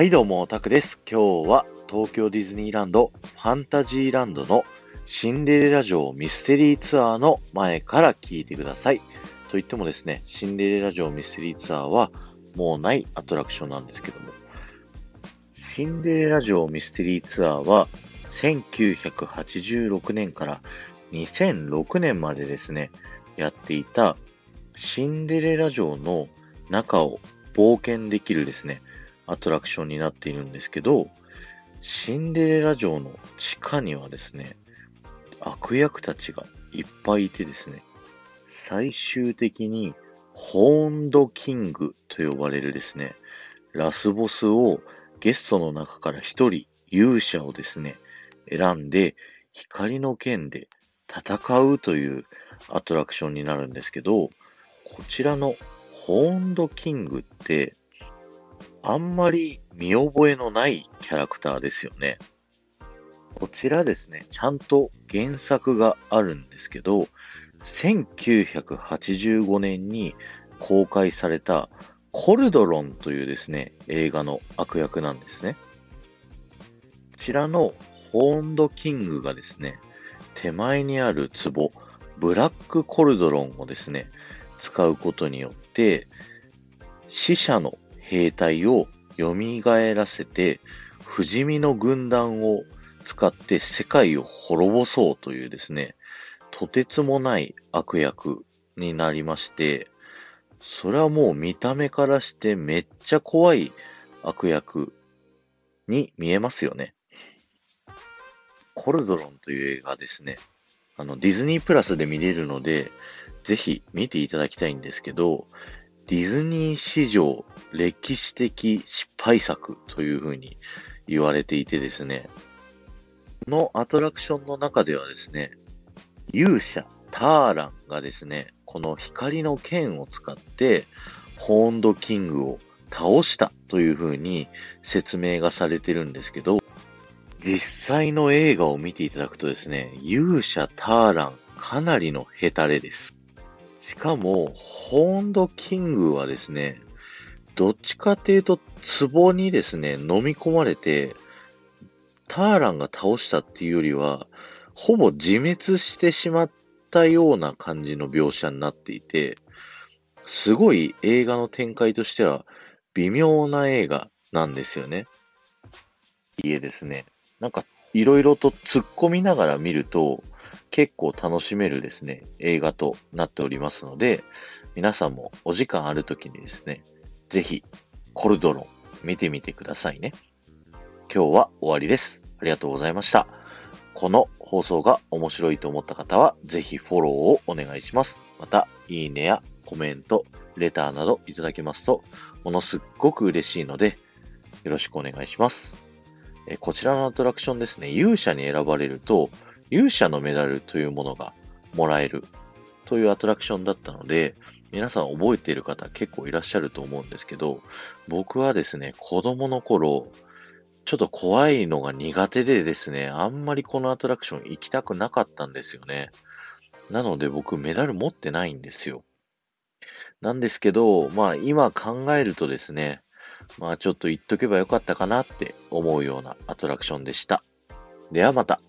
はいどうも、タクです。今日は東京ディズニーランドファンタジーランドのシンデレラ城ミステリーツアーの前から聞いてください。と言ってもですね、シンデレラ城ミステリーツアーはもうないアトラクションなんですけども、シンデレラ城ミステリーツアーは1986年から2006年までですね、やっていたシンデレラ城の中を冒険できるですね、アトラクションになっているんですけど、シンデレラ城の地下にはですね、悪役たちがいっぱいいてですね、最終的にホーンドキングと呼ばれるですね、ラスボスをゲストの中から一人勇者をですね、選んで光の剣で戦うというアトラクションになるんですけど、こちらのホーンドキングってあんまり見覚えのないキャラクターですよね。こちらですね、ちゃんと原作があるんですけど、1985年に公開されたコルドロンというですね、映画の悪役なんですね。こちらのホーンドキングがですね、手前にある壺、ブラックコルドロンをですね、使うことによって、死者の兵隊を蘇らせて、不死身の軍団を使って世界を滅ぼそうというですね、とてつもない悪役になりまして、それはもう見た目からしてめっちゃ怖い悪役に見えますよね。コルドロンという映画ですね。あの、ディズニープラスで見れるので、ぜひ見ていただきたいんですけど、ディズニー史上歴史的失敗作というふうに言われていてですね、このアトラクションの中ではですね、勇者ターランがですね、この光の剣を使ってホーンドキングを倒したというふうに説明がされてるんですけど、実際の映画を見ていただくとですね、勇者ターランかなりのヘタレです。しかも、ホーンドキングはですね、どっちかっていうと、壺にですね、飲み込まれて、ターランが倒したっていうよりは、ほぼ自滅してしまったような感じの描写になっていて、すごい映画の展開としては微妙な映画なんですよね。いえですね。なんか、いろいろと突っ込みながら見ると、結構楽しめるですね、映画となっておりますので、皆さんもお時間ある時にですね、ぜひ、コルドロン見てみてくださいね。今日は終わりです。ありがとうございました。この放送が面白いと思った方は、ぜひフォローをお願いします。また、いいねやコメント、レターなどいただけますと、ものすっごく嬉しいので、よろしくお願いします。えこちらのアトラクションですね、勇者に選ばれると、勇者のメダルというものがもらえるというアトラクションだったので、皆さん覚えている方結構いらっしゃると思うんですけど、僕はですね、子供の頃、ちょっと怖いのが苦手でですね、あんまりこのアトラクション行きたくなかったんですよね。なので僕メダル持ってないんですよ。なんですけど、まあ今考えるとですね、まあちょっと言っとけばよかったかなって思うようなアトラクションでした。ではまた。